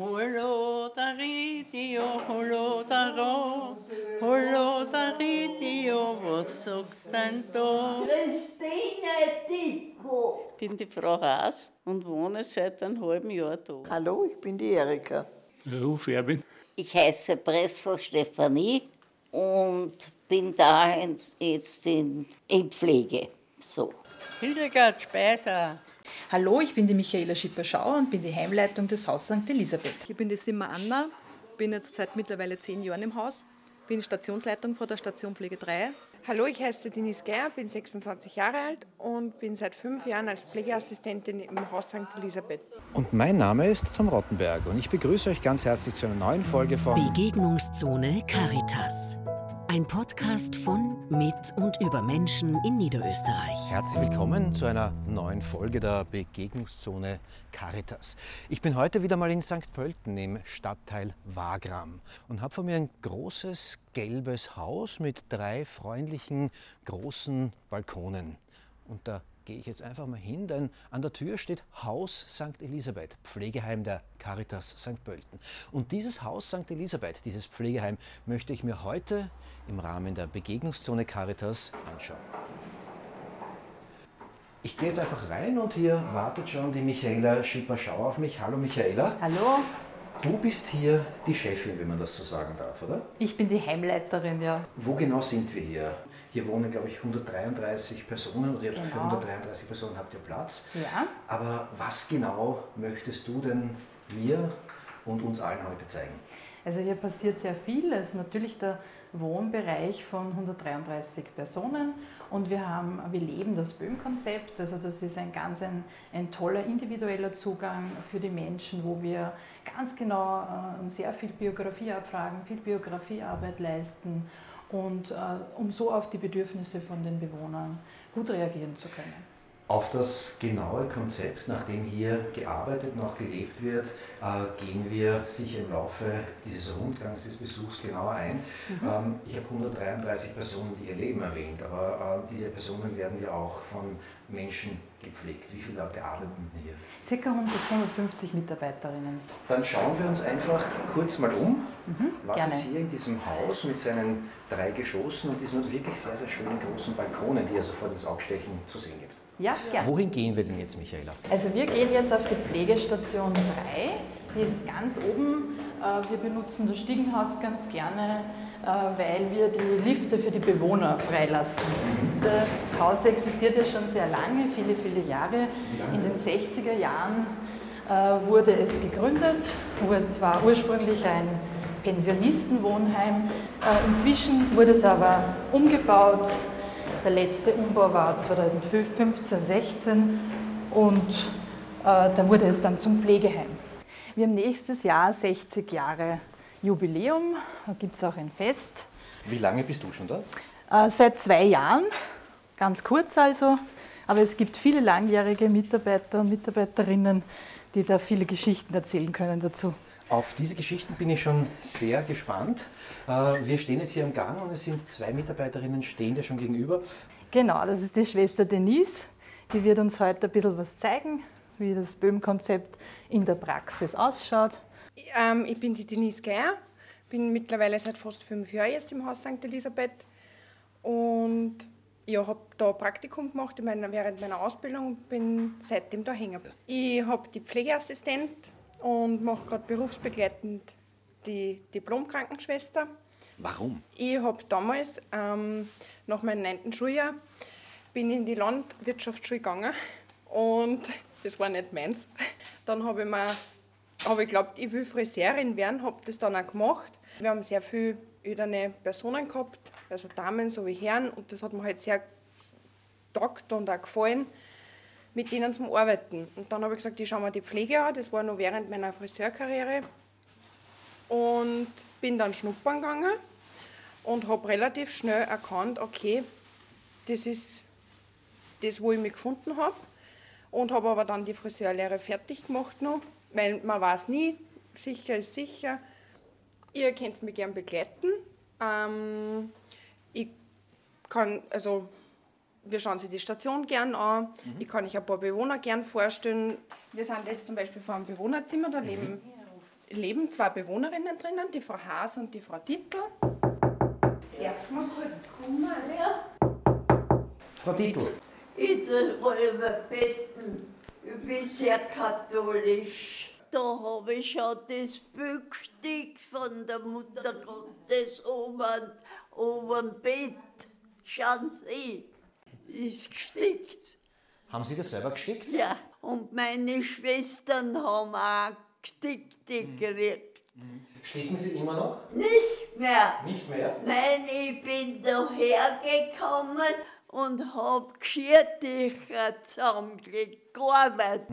Hallo da Radio, hallo da Ro, hallo da Radio, was sagst denn da? Christine Tico. Ich bin die Frau Haas und wohne seit einem halben Jahr da. Hallo, ich bin die Erika. Ruf Erwin. Ich heiße Bressel Stefanie und bin da jetzt in, in Pflege. So. Hildegard Speiser. Hallo, ich bin die Michaela Schipper-Schauer und bin die Heimleitung des Haus St. Elisabeth. Ich bin die Simmer Anna, bin jetzt seit mittlerweile zehn Jahren im Haus, bin Stationsleitung vor der Station Pflege 3. Hallo, ich heiße Denise Geier, bin 26 Jahre alt und bin seit fünf Jahren als Pflegeassistentin im Haus St. Elisabeth. Und mein Name ist Tom Rottenberg und ich begrüße euch ganz herzlich zu einer neuen Folge von Begegnungszone Caritas. Ein Podcast von, mit und über Menschen in Niederösterreich. Herzlich willkommen zu einer neuen Folge der Begegnungszone Caritas. Ich bin heute wieder mal in St. Pölten im Stadtteil Wagram und habe vor mir ein großes gelbes Haus mit drei freundlichen großen Balkonen. Und da gehe ich jetzt einfach mal hin, denn an der Tür steht Haus St. Elisabeth, Pflegeheim der Caritas St. Pölten. Und dieses Haus St. Elisabeth, dieses Pflegeheim, möchte ich mir heute im Rahmen der Begegnungszone Caritas anschauen. Ich gehe jetzt einfach rein und hier wartet schon die Michaela Schipper-Schauer auf mich. Hallo Michaela. Hallo, Du bist hier die Chefin, wenn man das so sagen darf, oder? ich bin die Heimleiterin, ja. Wo genau sind wir hier? Hier wohnen, glaube ich, 133 Personen oder ihr habt für Genau. 133 Personen habt ihr Platz. Ja. Aber was genau möchtest du denn mir und uns allen heute zeigen? Also hier passiert sehr viel. Es ist natürlich der Wohnbereich von 133 Personen und wir, haben, wir leben das Böhm-Konzept. Also das ist ein ganz ein, ein toller individueller Zugang für die Menschen, wo wir ganz genau äh, sehr viel Biografie abfragen, viel Biografiearbeit leisten und äh, um so auf die Bedürfnisse von den Bewohnern gut reagieren zu können. Auf das genaue Konzept, nach dem hier gearbeitet und auch gelebt wird, äh, gehen wir sicher im Laufe dieses Rundgangs, des Besuchs genauer ein. Ähm, ich habe 133 Personen, die ihr Leben erwähnt, aber äh, diese Personen werden ja auch von Menschen gepflegt. Wie viele Leute arbeiten hier? Circa 100, 150 Mitarbeiterinnen. Dann schauen wir uns einfach kurz mal um, was gerne. es hier in diesem Haus mit seinen drei Geschossen und diesen wirklich sehr, sehr schönen großen Balkonen, die ja sofort ins Augstechen zu sehen gibt. Ja, gerne. Wohin gehen wir denn jetzt, Michaela? Also wir gehen jetzt auf die Pflegestation 3, die ist ganz oben. Äh, Wir benutzen das Stiegenhaus ganz gerne, äh, weil wir die Lifte für die Bewohner freilassen. Das Haus existiert ja schon sehr lange, viele, viele Jahre. In den 60er Jahren äh, wurde es gegründet, wurde- war ursprünglich ein Pensionistenwohnheim. Inzwischen wurde es aber umgebaut. Der letzte Umbau war 2015, 16 und äh, da wurde es dann zum Pflegeheim. Wir haben nächstes Jahr 60 Jahre Jubiläum, da gibt es auch ein Fest. Wie lange bist du schon da? Äh, seit zwei Jahren, ganz kurz also, aber es gibt viele langjährige Mitarbeiter und Mitarbeiterinnen, die da viele Geschichten erzählen können dazu. Auf diese Geschichten bin ich schon sehr gespannt. Äh, Wir stehen jetzt hier im Gang und es sind zwei Mitarbeiterinnen stehen dir schon gegenüber. Genau, das ist die Schwester Denise, die wird uns heute ein bisschen was zeigen, wie das Böhm-Konzept in der Praxis ausschaut. Ähm, ich bin die Denise Geier, bin mittlerweile seit fast fünf Jahren jetzt im Haus St. Elisabeth und ja, habe da Praktikum gemacht in meiner, während meiner Ausbildung und bin seitdem da hängen. geblieben. Ich habe die Pflegeassistent und mache gerade berufsbegleitend die Diplom-Krankenschwester. Warum? Ich habe damals ähm, nach meinem neunten Schuljahr bin in die Landwirtschaftsschule gegangen und das war nicht meins. Dann habe ich mir habe ich geglaubt, ich will Friseurin werden, habe das dann auch gemacht. Wir haben sehr viele öderne Personen gehabt, also Damen sowie Herren und das hat mir halt sehr taugt und auch gefallen, mit denen zum Arbeiten. Und dann habe ich gesagt, ich schaue mir die Pflege an, das war noch während meiner Friseurkarriere und bin dann schnuppern gegangen und habe relativ schnell erkannt, okay, das ist das, wo ich mich gefunden habe. Und habe aber dann die Friseurlehre fertig gemacht noch, weil man weiß nie, sicher ist sicher. Ihr könnt mich gern begleiten. Ähm, ich kann, also wir schauen sich die Station gern an. Ich kann euch ein paar Bewohner gern vorstellen. Wir sind jetzt zum Beispiel vor einem Bewohnerzimmer, da leben leben zwei Bewohnerinnen drinnen, die Frau Haas und die Frau Tittl. Darf man kurz kommen, ja? Frau Dietl, Ich alle beten. Ich bin sehr katholisch. Da habe ich schon das Büchstück von der Mutter Gottes oben, oben Bett. Schauen Sie, ist gestickt. haben Sie das selber geschickt? Ja, und meine Schwestern haben auch gestickte gekriegt. Sticken Sie immer noch? Nicht mehr. Nicht mehr? Nein, ich bin dahergekommen und hab Geschirrtücher zusammengelegt, gearbeitet.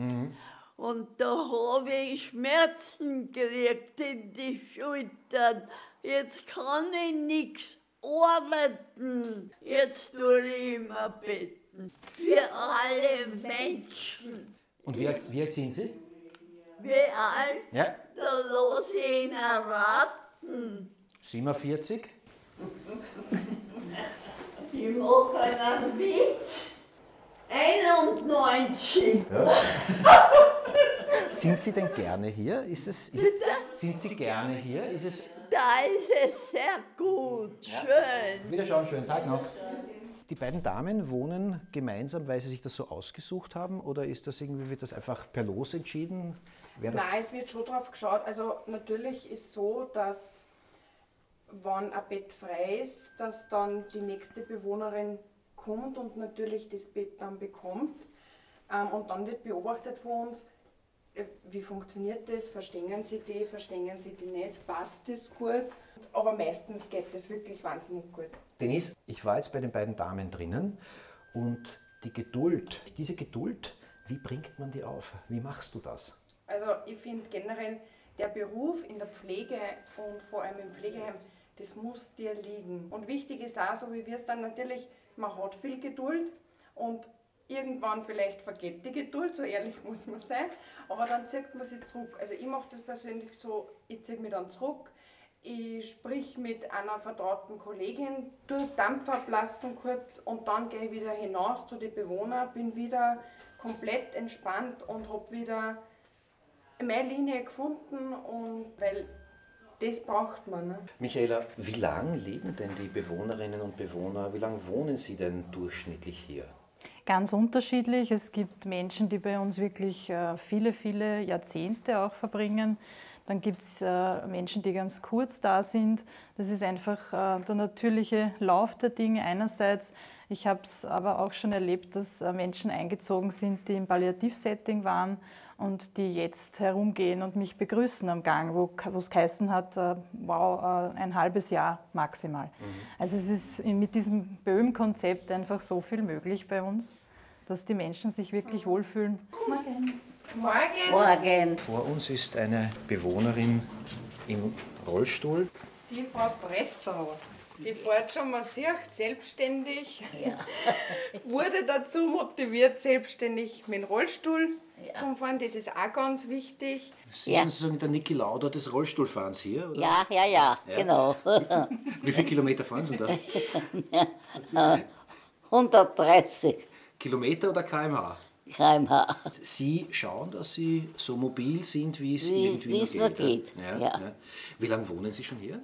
Und da habe ich Schmerzen gekriegt in die Schultern. Jetzt kann ich nichts arbeiten. Jetzt tue ich immer beten. Für alle Menschen. Und wie, alt- wie alt sind Sie? Wie alt? Ja. Da los ich ihn erraten. 47? Die machen einen Witz. 91. Sind Sie denn gerne hier? Ist es, ist, sind Sie gerne hier? Ist es. Da ist es sehr gut, schön. Wiederschauen, schönen Tag noch. Die beiden Damen wohnen gemeinsam, weil sie sich das so ausgesucht haben? Oder ist das irgendwie, wird das einfach per Los entschieden? Wer das- Nein, es wird schon drauf geschaut. Also natürlich ist so, dass wenn ein Bett frei ist, dass dann die nächste Bewohnerin kommt und natürlich das Bett dann bekommt. Ähm, und dann wird beobachtet von uns, wie funktioniert das, verstehen sie die, verstehen sie die nicht, passt das gut. Aber meistens geht das wirklich wahnsinnig gut. Denise, ich war jetzt bei den beiden Damen drinnen und die Geduld, diese Geduld, wie bringt man die auf? Wie machst du das? Also ich finde generell, der Beruf in der Pflege und vor allem im Pflegeheim, das muss dir liegen. Und wichtig ist auch, so wie wir es dann natürlich, man hat viel Geduld und irgendwann vielleicht vergeht die Geduld, so ehrlich muss man sein, aber dann zieht man sich zurück. Also ich mache das persönlich so, ich ziehe mich dann zurück, ich sprich mit einer vertrauten Kollegin, tue Dampf ablassen kurz und dann gehe ich wieder hinaus zu den Bewohnern, bin wieder komplett entspannt und habe wieder meine Linie gefunden und weil das braucht man. Ne? Michaela, wie lange leben denn die Bewohnerinnen und Bewohner, wie lange wohnen sie denn durchschnittlich hier? Ganz unterschiedlich. Es gibt Menschen, die bei uns wirklich äh, viele, viele Jahrzehnte auch verbringen. Dann gibt es äh, Menschen, die ganz kurz da sind. Das ist einfach äh, der natürliche Lauf der Dinge einerseits. Ich habe es aber auch schon erlebt, dass Menschen eingezogen sind, die im Palliativsetting waren und die jetzt herumgehen und mich begrüßen am Gang, wo es geheißen hat, äh, wow, äh, ein halbes Jahr maximal. Also es ist mit diesem Böhm-Konzept einfach so viel möglich bei uns, dass die Menschen sich wirklich wohlfühlen. Morgen. Morgen! Morgen. Vor uns ist eine Bewohnerin im Rollstuhl. Die Frau Presto, die fährt schon massiert selbstständig, wurde dazu motiviert, selbstständig mit dem Rollstuhl zu fahren. Das ist auch ganz wichtig. Sie Ja. sind sozusagen der Niki Lauda des Rollstuhlfahrens hier, oder? Ja, ja, ja, genau. Wie viele Kilometer fahren Sie da? 130 Kilometer oder kmh? km/h. Sie schauen, dass Sie so mobil sind, wie es Wie- irgendwie wie nur es geht. geht, Ja, ja. ja. Wie lange wohnen Sie schon hier?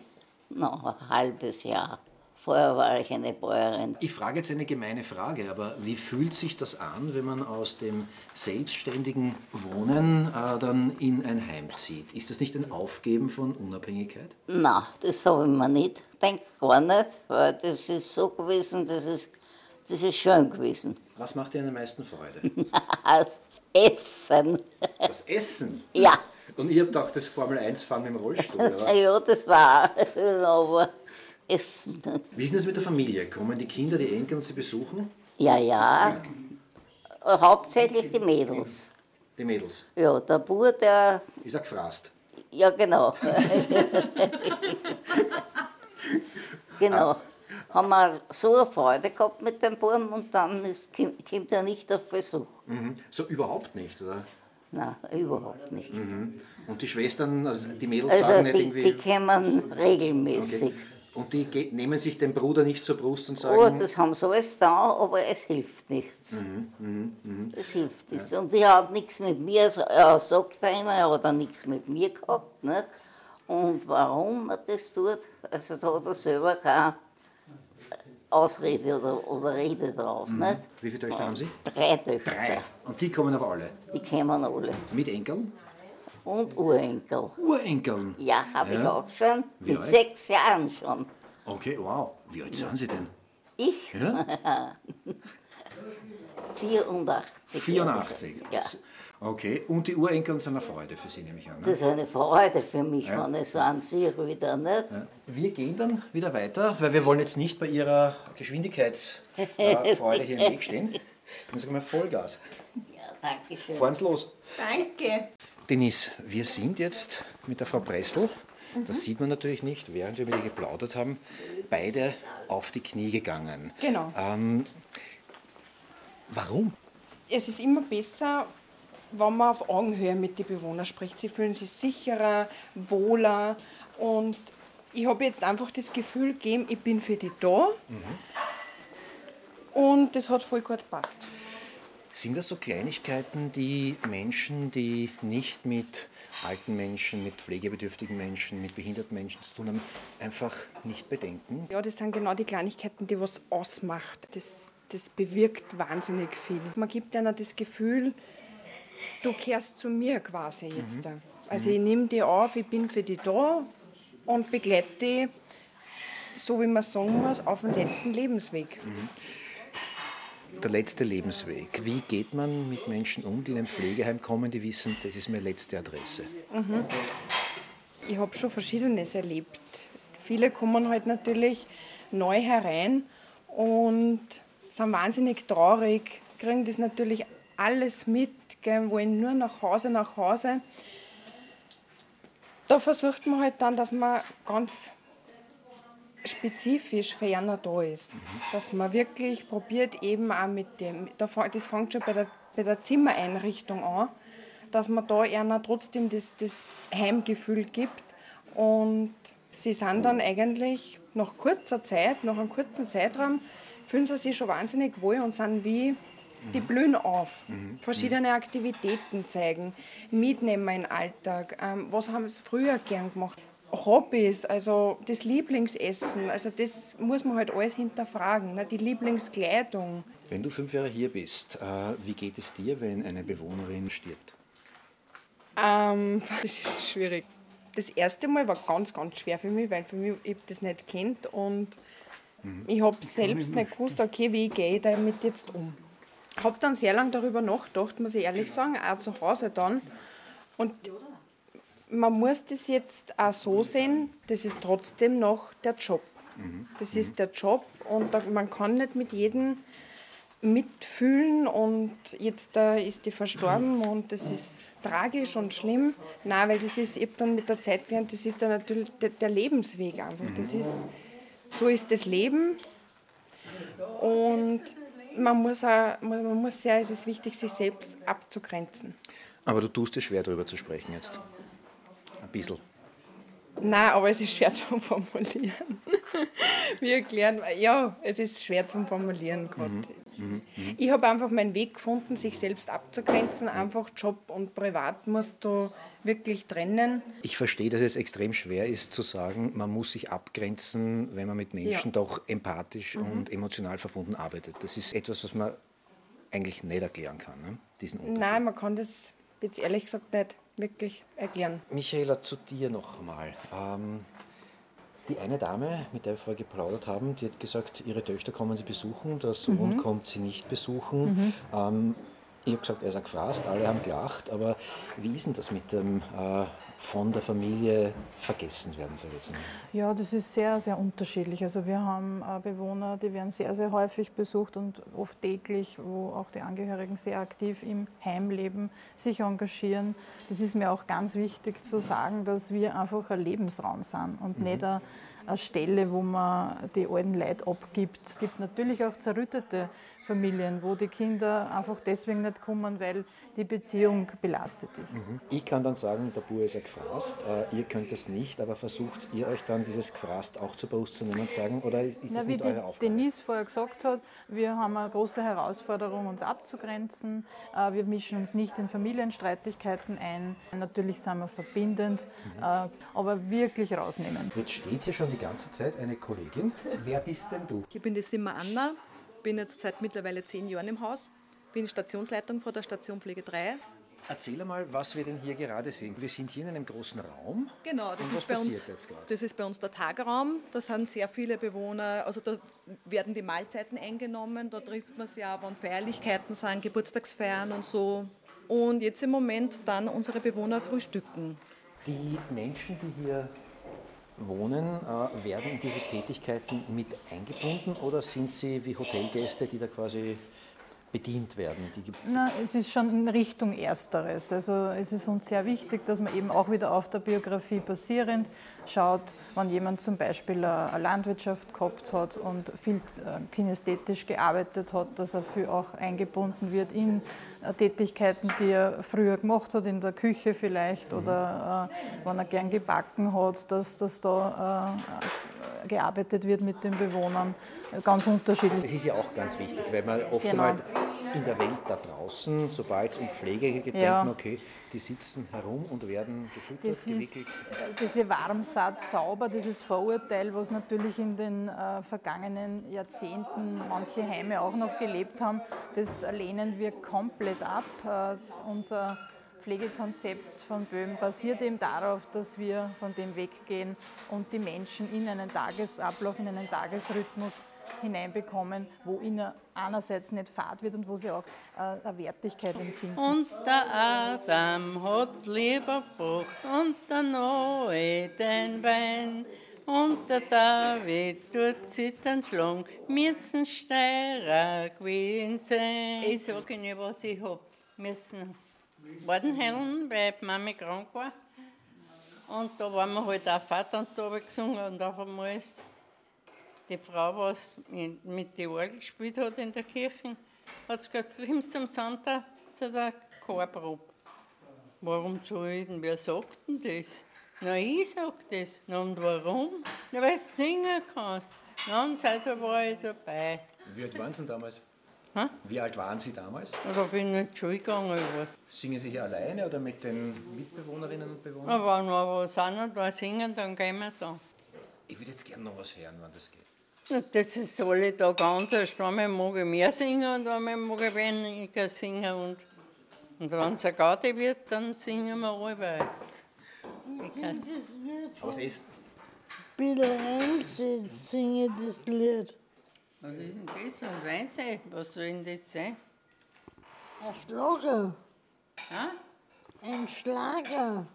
Noch ein halbes Jahr. Vorher war ich eine Bäuerin. Ich frage jetzt eine gemeine Frage, aber wie fühlt sich das an, wenn man aus dem selbstständigen Wohnen äh, dann in ein Heim zieht? Ist das nicht ein Aufgeben von Unabhängigkeit? Na, das habe ich mir nicht. Denk gar nicht, weil das ist so gewesen, das ist, das ist schön gewesen. Was macht Ihnen am meisten Freude? Das Essen. Das Essen? Ja, Und ich habe gedacht, das Formel 1 fahren dem Rollstuhl, oder? ja, das war. Aber Essen. Wie ist denn das mit der Familie? Kommen die Kinder, die Enkel Sie besuchen? Ja, ja. Hauptsächlich die Mädels. Die Mädels. Ja, der Bur, der. Ich sag gefrasst. Ja, genau. genau. Haben wir so eine Freude gehabt mit dem Buben und dann ist, kommt er nicht auf Besuch. Mhm. So überhaupt nicht, oder? Nein, überhaupt nicht. Und die Schwestern, also die Mädels Also sagen nicht die, irgendwie. die kommen regelmäßig. Und die nehmen sich den Bruder nicht zur Brust und Oh, sagen, das haben sie alles da, aber es hilft nichts. Mhm, Es hilft nichts. Und sie hat nichts mit mir, also er sagt einer, er hat auch nichts mit mir gehabt. Nicht? Und warum er das tut, also da hat er selber keine Ausrede oder, oder Rede drauf. Nicht? wie viele Töchter haben Sie? Drei Töchter, Mhm. Drei. Und die kommen aber alle. die kommen alle. Mit Enkeln? Und Urenkel. Urenkeln? Ja, habe ich Ja. auch schon, Wie mit alt? sechs Jahren schon. Okay, wow. Wie alt sind Sie denn? Ich? Ja? 84. 84. Ja. Okay, und die Urenkeln sind eine Freude für Sie, nehme ich an. Das Ne? ist eine Freude für mich, Ja. wenn ich so an Sie wieder nicht. Ja. Wir gehen dann wieder weiter, weil wir wollen jetzt nicht bei Ihrer Geschwindigkeitsfreude hier im Weg stehen. Dann sagen wir Vollgas. Ja, danke schön. Fahren Sie los. Danke. Denise, wir sind jetzt mit der Frau Pressel, das sieht man natürlich nicht, während wir mit ihr geplaudert haben, beide auf die Knie gegangen. Genau. Ähm, warum? Es ist immer besser, wenn man auf Augenhöhe mit den Bewohnern spricht. Sie fühlen sich sicherer, wohler und ich habe jetzt einfach das Gefühl gegeben, ich bin für die da. Und das hat voll gut gepasst. Sind das so Kleinigkeiten, die Menschen, die nicht mit alten Menschen, mit pflegebedürftigen Menschen, mit behinderten Menschen zu tun haben, einfach nicht bedenken? Ja, das sind genau die Kleinigkeiten, die was ausmacht. Das, das bewirkt wahnsinnig viel. Man gibt einer das Gefühl, du kehrst zu mir quasi jetzt. Also ich nehme die auf, ich bin für die da und begleite die, so wie man sagen muss, auf den letzten Lebensweg. Der letzte Lebensweg. Wie geht man mit Menschen um, die in ein Pflegeheim kommen, die wissen, das ist meine letzte Adresse? Ich habe schon Verschiedenes erlebt. Viele kommen halt natürlich neu herein und sind wahnsinnig traurig, kriegen das natürlich alles mit, gell, wollen nur nach Hause, nach Hause. Da versucht man halt dann, dass man ganz spezifisch für einer da ist. Dass man wirklich probiert, eben auch mit dem, das fängt schon bei der, bei der Zimmereinrichtung an, dass man da einer trotzdem das, das Heimgefühl gibt. Und sie sind dann eigentlich nach kurzer Zeit, nach einem kurzen Zeitraum, fühlen sie sich schon wahnsinnig wohl und sind wie, die blühen auf. Verschiedene Aktivitäten zeigen, mitnehmen in den Alltag. Ähm, was haben sie früher gern gemacht? Hobbys, also das Lieblingsessen, also das muss man halt alles hinterfragen. Ne? Die Lieblingskleidung. Wenn du fünf Jahre hier bist, äh, wie geht es dir, wenn eine Bewohnerin stirbt? Ähm, das ist schwierig. Das erste Mal war ganz, ganz schwer für mich, weil für mich ich das nicht kennt und ich habe selbst nicht gewusst, okay, wie gehe ich damit jetzt um. Habe dann sehr lange darüber nachgedacht, muss ich ehrlich sagen, auch zu Hause dann. Und man muss das jetzt auch so sehen, das ist trotzdem noch der Job. Das ist der Job und da, man kann nicht mit jedem mitfühlen und jetzt äh, ist die verstorben und das ist tragisch und schlimm. Nein, weil das ist, ich habe dann mit der Zeit gelernt, das ist dann natürlich der, der Lebensweg einfach. Das ist, so ist das Leben und man muss, auch, man muss sehr, es ist wichtig, sich selbst abzugrenzen. Aber du tust es schwer, darüber zu sprechen jetzt. Bisschen. Nein, aber es ist schwer zu formulieren. Wie erklären? Ja, es ist schwer zu formulieren gerade. Ich habe einfach meinen Weg gefunden, sich selbst abzugrenzen. Einfach Job und Privat musst du wirklich trennen. Ich verstehe, dass es extrem schwer ist zu sagen, man muss sich abgrenzen, wenn man mit Menschen Ja. doch empathisch und emotional verbunden arbeitet. Das ist etwas, was man eigentlich nicht erklären kann, ne? diesen Unterschied. Nein, man kann das jetzt ehrlich gesagt nicht wirklich erklären. Michaela, zu dir noch einmal. Ähm, die eine Dame, mit der wir vorher geplaudert haben, die hat gesagt, ihre Töchter kommen sie besuchen, der Sohn kommt sie nicht besuchen. Ähm, ich habe gesagt, er ist ein gefrasst, alle haben gelacht, aber wie ist denn das mit dem äh, von der Familie vergessen werden, sage ich jetzt mal? Ja, das ist sehr, sehr unterschiedlich. Also wir haben äh, Bewohner, die werden sehr, sehr häufig besucht und oft täglich, wo auch die Angehörigen sehr aktiv im Heimleben sich engagieren. Das ist mir auch ganz wichtig zu sagen, dass wir einfach ein Lebensraum sind und nicht eine, eine Stelle, wo man die alten Leute abgibt. Es gibt natürlich auch zerrüttete Familien, wo die Kinder einfach deswegen nicht kommen, weil die Beziehung belastet ist. Ich kann dann sagen, der Bauer ist ja gefrasst, äh, ihr könnt das nicht, aber versucht ihr euch dann dieses Gefrast auch zur Brust zu nehmen und sagen, oder ist Na, das wie nicht die eure Aufgabe? Denise vorher gesagt hat, wir haben eine große Herausforderung, uns abzugrenzen. Äh, Wir mischen uns nicht in Familienstreitigkeiten ein. Natürlich sind wir verbindend, Mhm. äh, aber wirklich rausnehmen. Jetzt steht hier schon die ganze Zeit eine Kollegin. Wer bist denn du? Ich bin die Simmer Anna, bin jetzt seit mittlerweile zehn Jahren im Haus, bin Stationsleitung von der Station Pflege 3. Erzähl einmal, was wir denn hier gerade sehen. Wir sind hier in einem großen Raum. Genau, das ist, bei uns, das ist bei uns der Tagraum. Da sind sehr viele Bewohner, also da werden die Mahlzeiten eingenommen, da trifft man sich auch, wenn Feierlichkeiten sind, Geburtstagsfeiern und so. Und jetzt im Moment dann unsere Bewohner frühstücken. Die Menschen, die hier wohnen, äh, werden in diese Tätigkeiten mit eingebunden oder sind sie wie Hotelgäste, die da quasi bedient werden? Na, es ist schon in Richtung Ersteres. Also es ist uns sehr wichtig, dass man eben auch wieder auf der Biografie basierend schaut, wenn jemand zum Beispiel eine eine Landwirtschaft gehabt hat und viel äh, kinästhetisch gearbeitet hat, dass er viel auch eingebunden wird in äh, Tätigkeiten, die er früher gemacht hat, in der Küche vielleicht oder äh, wenn er gern gebacken hat, dass, dass da äh, gearbeitet wird mit den Bewohnern. Ganz unterschiedlich. Das ist ja auch ganz wichtig, weil man oft Genau. In der Welt da draußen, sobald es um Pflege geht, Ja. denkt man, okay, die sitzen herum und werden gefüttert, Das ist gewickelt. äh, diese Warmsaat sauber, dieses Vorurteil, was natürlich in den äh, vergangenen Jahrzehnten manche Heime auch noch gelebt haben, das lehnen wir komplett ab. Äh, unser Pflegekonzept von Böhm basiert eben darauf, dass wir von dem weggehen und die Menschen in einen Tagesablauf, in einen Tagesrhythmus hineinbekommen, wo ihnen einerseits nicht fad wird und wo sie auch äh, eine Wertigkeit empfinden. Und der Adam hat lieber Frucht und der Noe den Wein. Und der David tut zittern schlagen, müssen Steirer gewesen sein. Ich sage Ihnen, was ich hab müssen warten helfen, weil Mami krank war. Und da waren wir halt auch Vater und da gesungen und auf einmal ist die Frau, was mit der Orgel gespielt hat in der Kirche, hat sie gesagt, kommst zum Santa zu der Chorprobe. Warum ich denn, wer sagt denn das? Na, ich sag das. Na, und warum? Na, weil du singen kannst. Na, und seitdem war ich dabei. Wie alt waren Sie damals? Hä? Wie alt waren Sie damals? Da bin ich in die Schule gegangen. Ich weiß. Singen Sie hier alleine oder mit den Mitbewohnerinnen und Bewohnern? Aber wenn noch was auch noch da singen, dann gehen wir so. Ich würde jetzt gerne noch was hören, wenn das geht. Das ist alle da ganz erst. Einmal mag ich mehr singen und einmal mag ich weniger singen. Und, und wenn es eine Gaudi wird, dann singen wir alle. Aber es ist, Bitte Ramsey singe das Lied. Was ist denn das? Und Weisheit, was soll denn das sein? Ein Schlager. Ha? Ein Schlager.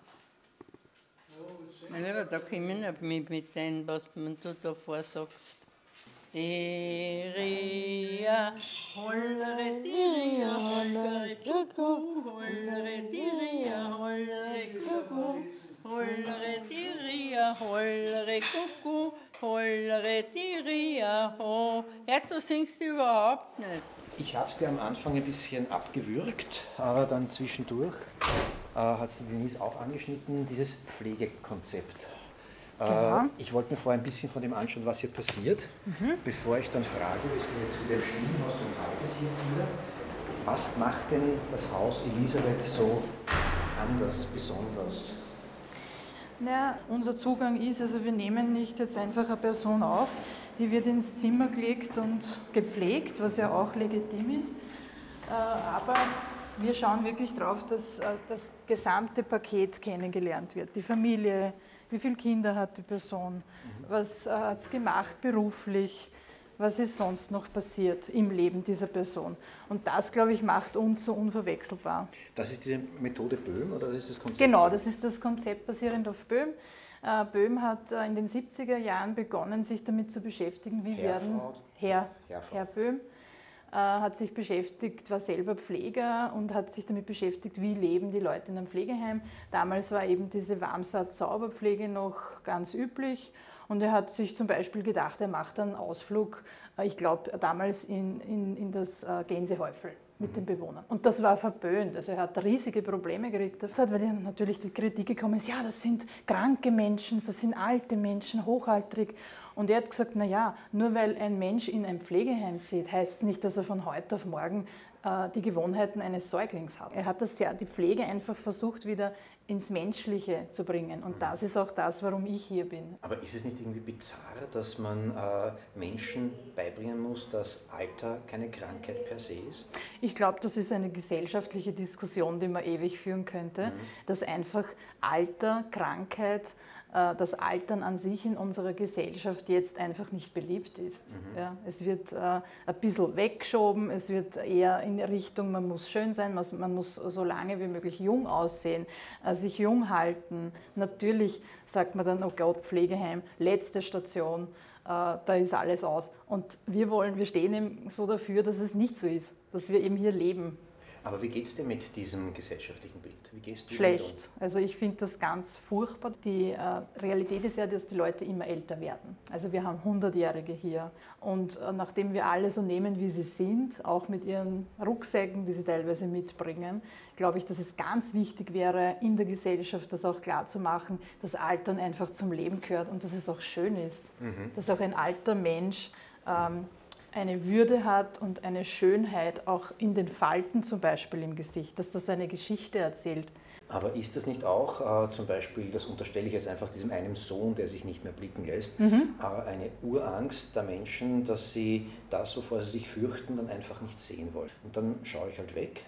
Mein Lieber, da komme ich nicht mit, mit dem, was man du da vorsagst. Diria, hollere, diria, hollere, kuckuck, hollere, diria, hollere, kuckuck, hollere, diria, hollere, kuckuck, hollere, diria, ho. Du singst überhaupt nicht. ich habe es dir am Anfang ein bisschen abgewürgt, aber dann zwischendurch äh, hat es Denise auch angeschnitten, dieses Pflegekonzept. Äh, Ich wollte mir vorher ein bisschen von dem anschauen, was hier passiert, bevor ich dann frage, wir sind jetzt wieder erschienen aus dem Halbes hier wieder, was macht denn das Haus Elisabeth so anders, besonders? Naja, unser Zugang ist, also wir nehmen nicht jetzt einfach eine Person auf, die wird ins Zimmer gelegt und gepflegt, was ja auch legitim ist. Äh, Aber wir schauen wirklich darauf, dass äh, das gesamte Paket kennengelernt wird. Die Familie, wie viele Kinder hat die Person, was äh, hat es gemacht beruflich, was ist sonst noch passiert im Leben dieser Person. Und das, glaube ich, macht uns so unverwechselbar. Das ist diese Methode Böhm oder das ist das Konzept? Genau, das ist das Konzept basierend auf Böhm. Äh, Böhm hat äh, in den 70er Jahren begonnen, sich damit zu beschäftigen, wie Herr, werden Frau? Herr, Herr, Böhm, äh, hat sich beschäftigt, war selber Pfleger und hat sich damit beschäftigt, wie leben die Leute in einem Pflegeheim. Damals war eben diese Warmsatz-Sauberpflege noch ganz üblich und er hat sich zum Beispiel gedacht, er macht einen Ausflug, äh, ich glaube damals in, in, in das äh, Gänsehäufel mit den Bewohnern. Und das war verböhnt. Also er hat riesige Probleme gekriegt. Das hat, weil natürlich die Kritik gekommen ist, ja, das sind kranke Menschen, das sind alte Menschen, hochaltrig. Und er hat gesagt, naja, nur weil ein Mensch in ein Pflegeheim zieht, heißt es nicht, dass er von heute auf morgen die Gewohnheiten eines Säuglings hat. Er hat das ja, die Pflege einfach versucht, wieder ins Menschliche zu bringen. Und das ist auch das, warum ich hier bin. Aber ist es nicht irgendwie bizarr, dass man äh, Menschen beibringen muss, dass Alter keine Krankheit per se ist? Ich glaube, das ist eine gesellschaftliche Diskussion, die man ewig führen könnte, mhm. dass einfach Alter, Krankheit, äh, das Altern an sich in unserer Gesellschaft jetzt einfach nicht beliebt ist. Mhm. Ja, es wird äh, ein bisschen weggeschoben, es wird eher in Richtung, man muss schön sein, man muss so lange wie möglich jung aussehen, äh, sich jung halten. Natürlich sagt man dann, oh Gott, Pflegeheim, letzte Station, da ist alles aus. Und wir wollen, wir stehen eben so dafür, dass es nicht so ist, dass wir eben hier leben. Aber wie geht es dir mit diesem gesellschaftlichen Bild? Wie gehst du Schlecht. Also ich finde das ganz furchtbar. Die äh, Realität ist ja, dass die Leute immer älter werden. Also wir haben 100-Jährige hier. Und äh, nachdem wir alle so nehmen, wie sie sind, auch mit ihren Rucksäcken, die sie teilweise mitbringen, glaube ich, dass es ganz wichtig wäre, in der Gesellschaft das auch klar zu machen, dass Altern einfach zum Leben gehört und dass es auch schön ist. Mhm. Dass auch ein alter Mensch ähm, eine Würde hat und eine Schönheit auch in den Falten zum Beispiel im Gesicht, dass das eine Geschichte erzählt. Aber ist das nicht auch äh, zum Beispiel, das unterstelle ich jetzt einfach diesem einen Sohn, der sich nicht mehr blicken lässt, mhm. äh, eine Urangst der Menschen, dass sie das, wovor sie sich fürchten, dann einfach nicht sehen wollen. Und dann schaue ich halt weg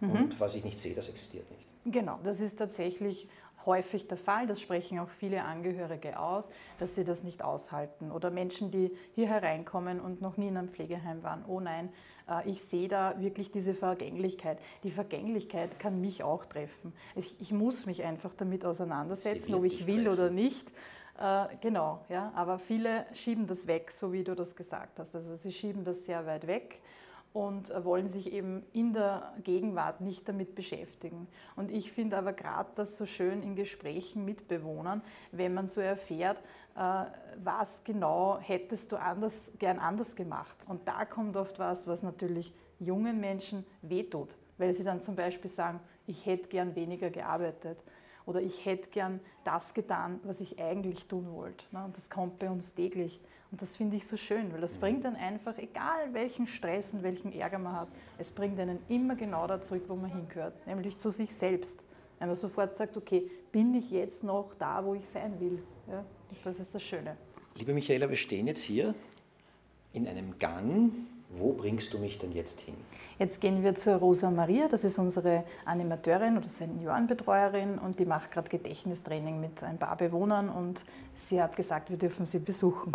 mhm. und was ich nicht sehe, das existiert nicht. Genau, das ist tatsächlich häufig der Fall, das sprechen auch viele Angehörige aus, dass sie das nicht aushalten. Oder Menschen, die hier hereinkommen und noch nie in einem Pflegeheim waren. Oh nein, äh, ich sehe da wirklich diese Vergänglichkeit. Die Vergänglichkeit kann mich auch treffen. Ich, muss mich einfach damit auseinandersetzen, ob ich will treffen. oder nicht. Äh, genau, ja. Aber viele schieben das weg, so wie du das gesagt hast. Also sie schieben das sehr weit weg und wollen sich eben in der Gegenwart nicht damit beschäftigen. Und ich finde aber gerade das so schön in Gesprächen mit Bewohnern, wenn man so erfährt, äh, was genau hättest du anders, gern anders gemacht. Und da kommt oft was, was natürlich jungen Menschen wehtut, weil sie dann zum Beispiel sagen, ich hätte gern weniger gearbeitet oder ich hätte gern das getan, was ich eigentlich tun wollte. Ne? Und das kommt bei uns täglich. Und das finde ich so schön, weil das mhm. bringt dann einfach, egal welchen Stress und welchen Ärger man hat, es bringt einen immer genau da zurück, wo man hingehört, nämlich zu sich selbst. Wenn man sofort sagt, okay, bin ich jetzt noch da, wo ich sein will? Ja? Und das ist das Schöne. Liebe Michaela, wir stehen jetzt hier in einem Gang. Wo bringst du mich denn jetzt hin? Jetzt gehen wir zur Rosa Maria, das ist unsere Animateurin oder Seniorenbetreuerin und die macht gerade Gedächtnistraining mit ein paar Bewohnern und sie hat gesagt, wir dürfen sie besuchen.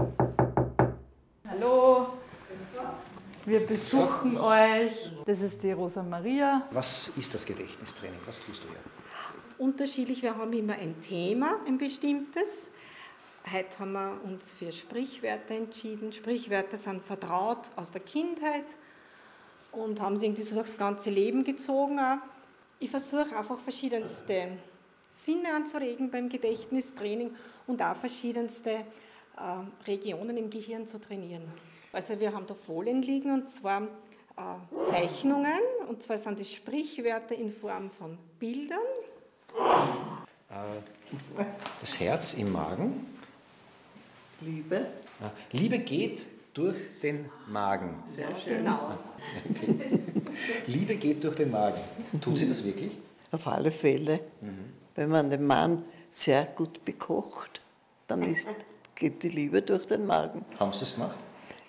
Hallo, wir besuchen euch. Das ist die Rosa Maria. Was ist das Gedächtnistraining? Was tust du hier? Unterschiedlich, wir haben immer ein Thema, ein bestimmtes. Heute haben wir uns für Sprichwörter entschieden. Sprichwörter sind vertraut aus der Kindheit und haben sie irgendwie so durchs ganze Leben gezogen. Ich versuche einfach verschiedenste Sinne anzuregen beim Gedächtnistraining und auch verschiedenste äh, Regionen im Gehirn zu trainieren. Also wir haben da Folien liegen und zwar äh, Zeichnungen und zwar sind das Sprichwörter in Form von Bildern. Äh, das Herz im Magen. Liebe. Liebe geht durch den Magen. Sehr schön. Genau. Liebe geht durch den Magen. Tut sie das wirklich? Auf alle Fälle. Mhm. Wenn man den Mann sehr gut bekocht, dann ist geht die Liebe durch den Magen. Haben Sie das gemacht?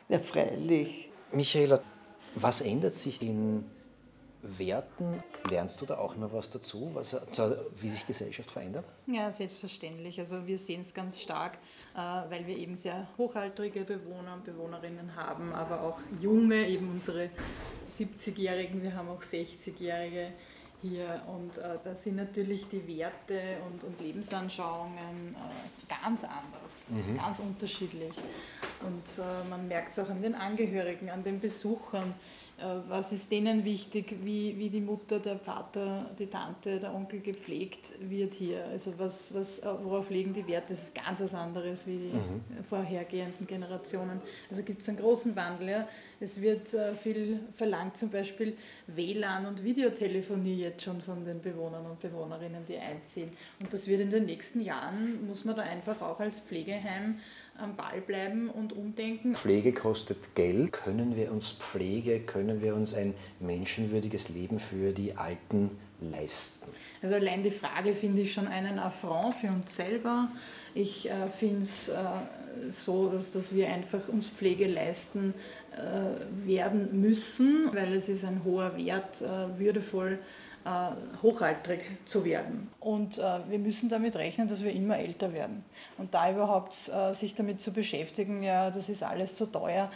Ja, freilich. Michaela, was ändert sich in Werten? Lernst du da auch immer was dazu, was, wie sich Gesellschaft verändert? Ja, selbstverständlich. Also wir sehen es ganz stark, äh, weil wir eben sehr hochaltrige Bewohner und Bewohnerinnen haben, aber auch junge, eben unsere 70-Jährigen, wir haben auch 60-Jährige hier und äh, da sind natürlich die Werte und, und Lebensanschauungen äh, ganz anders, mhm. ganz unterschiedlich. Und man merkt es auch an den Angehörigen, an den Besuchern, was ist denen wichtig, wie, wie die Mutter, der Vater, die Tante, der Onkel gepflegt wird hier. Also was, was, äh, worauf legen die Wert? Das ist ganz was anderes wie die mhm. vorhergehenden Generationen. Also gibt es einen großen Wandel. Ja. Es wird äh, viel verlangt, zum Beispiel WLAN und Videotelefonie jetzt schon von den Bewohnern und Bewohnerinnen, die einziehen. Und das wird in den nächsten Jahren, muss man da einfach auch als Pflegeheim am Ball bleiben und umdenken. Pflege kostet Geld. Können wir uns Pflege, können wir uns ein menschenwürdiges Leben für die Alten leisten? Also allein die Frage finde ich schon einen Affront für uns selber. Ich äh, finde es äh, so, dass, dass wir einfach uns Pflege leisten äh, werden müssen, weil es ist ein hoher Wert, äh, würdevoll hochaltrig zu werden. Und äh, wir müssen damit rechnen, dass wir immer älter werden. Und da überhaupt äh, sich damit zu beschäftigen, ja, das ist alles zu teuer,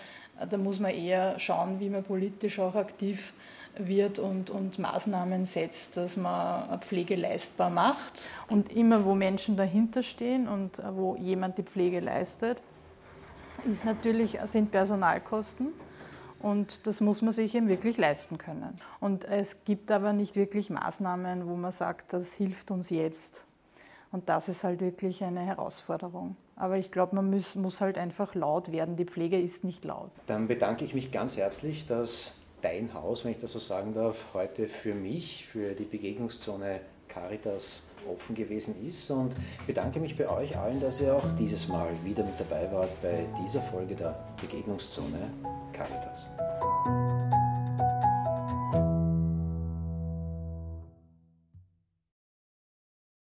da muss man eher schauen, wie man politisch auch aktiv wird und, und Maßnahmen setzt, dass man Pflege leistbar macht. Und immer, wo Menschen dahinter stehen und wo jemand die Pflege leistet, ist natürlich, sind Personalkosten. Und das muss man sich eben wirklich leisten können. Und es gibt aber nicht wirklich Maßnahmen, wo man sagt, das hilft uns jetzt. Und das ist halt wirklich eine Herausforderung. Aber ich glaube, man muss, muss halt einfach laut werden. Die Pflege ist nicht laut. Dann bedanke ich mich ganz herzlich, dass dein Haus, wenn ich das so sagen darf, heute für mich, für die Begegnungszone Caritas offen gewesen ist und bedanke mich bei euch allen, dass ihr auch dieses Mal wieder mit dabei wart bei dieser Folge der Begegnungszone Caritas.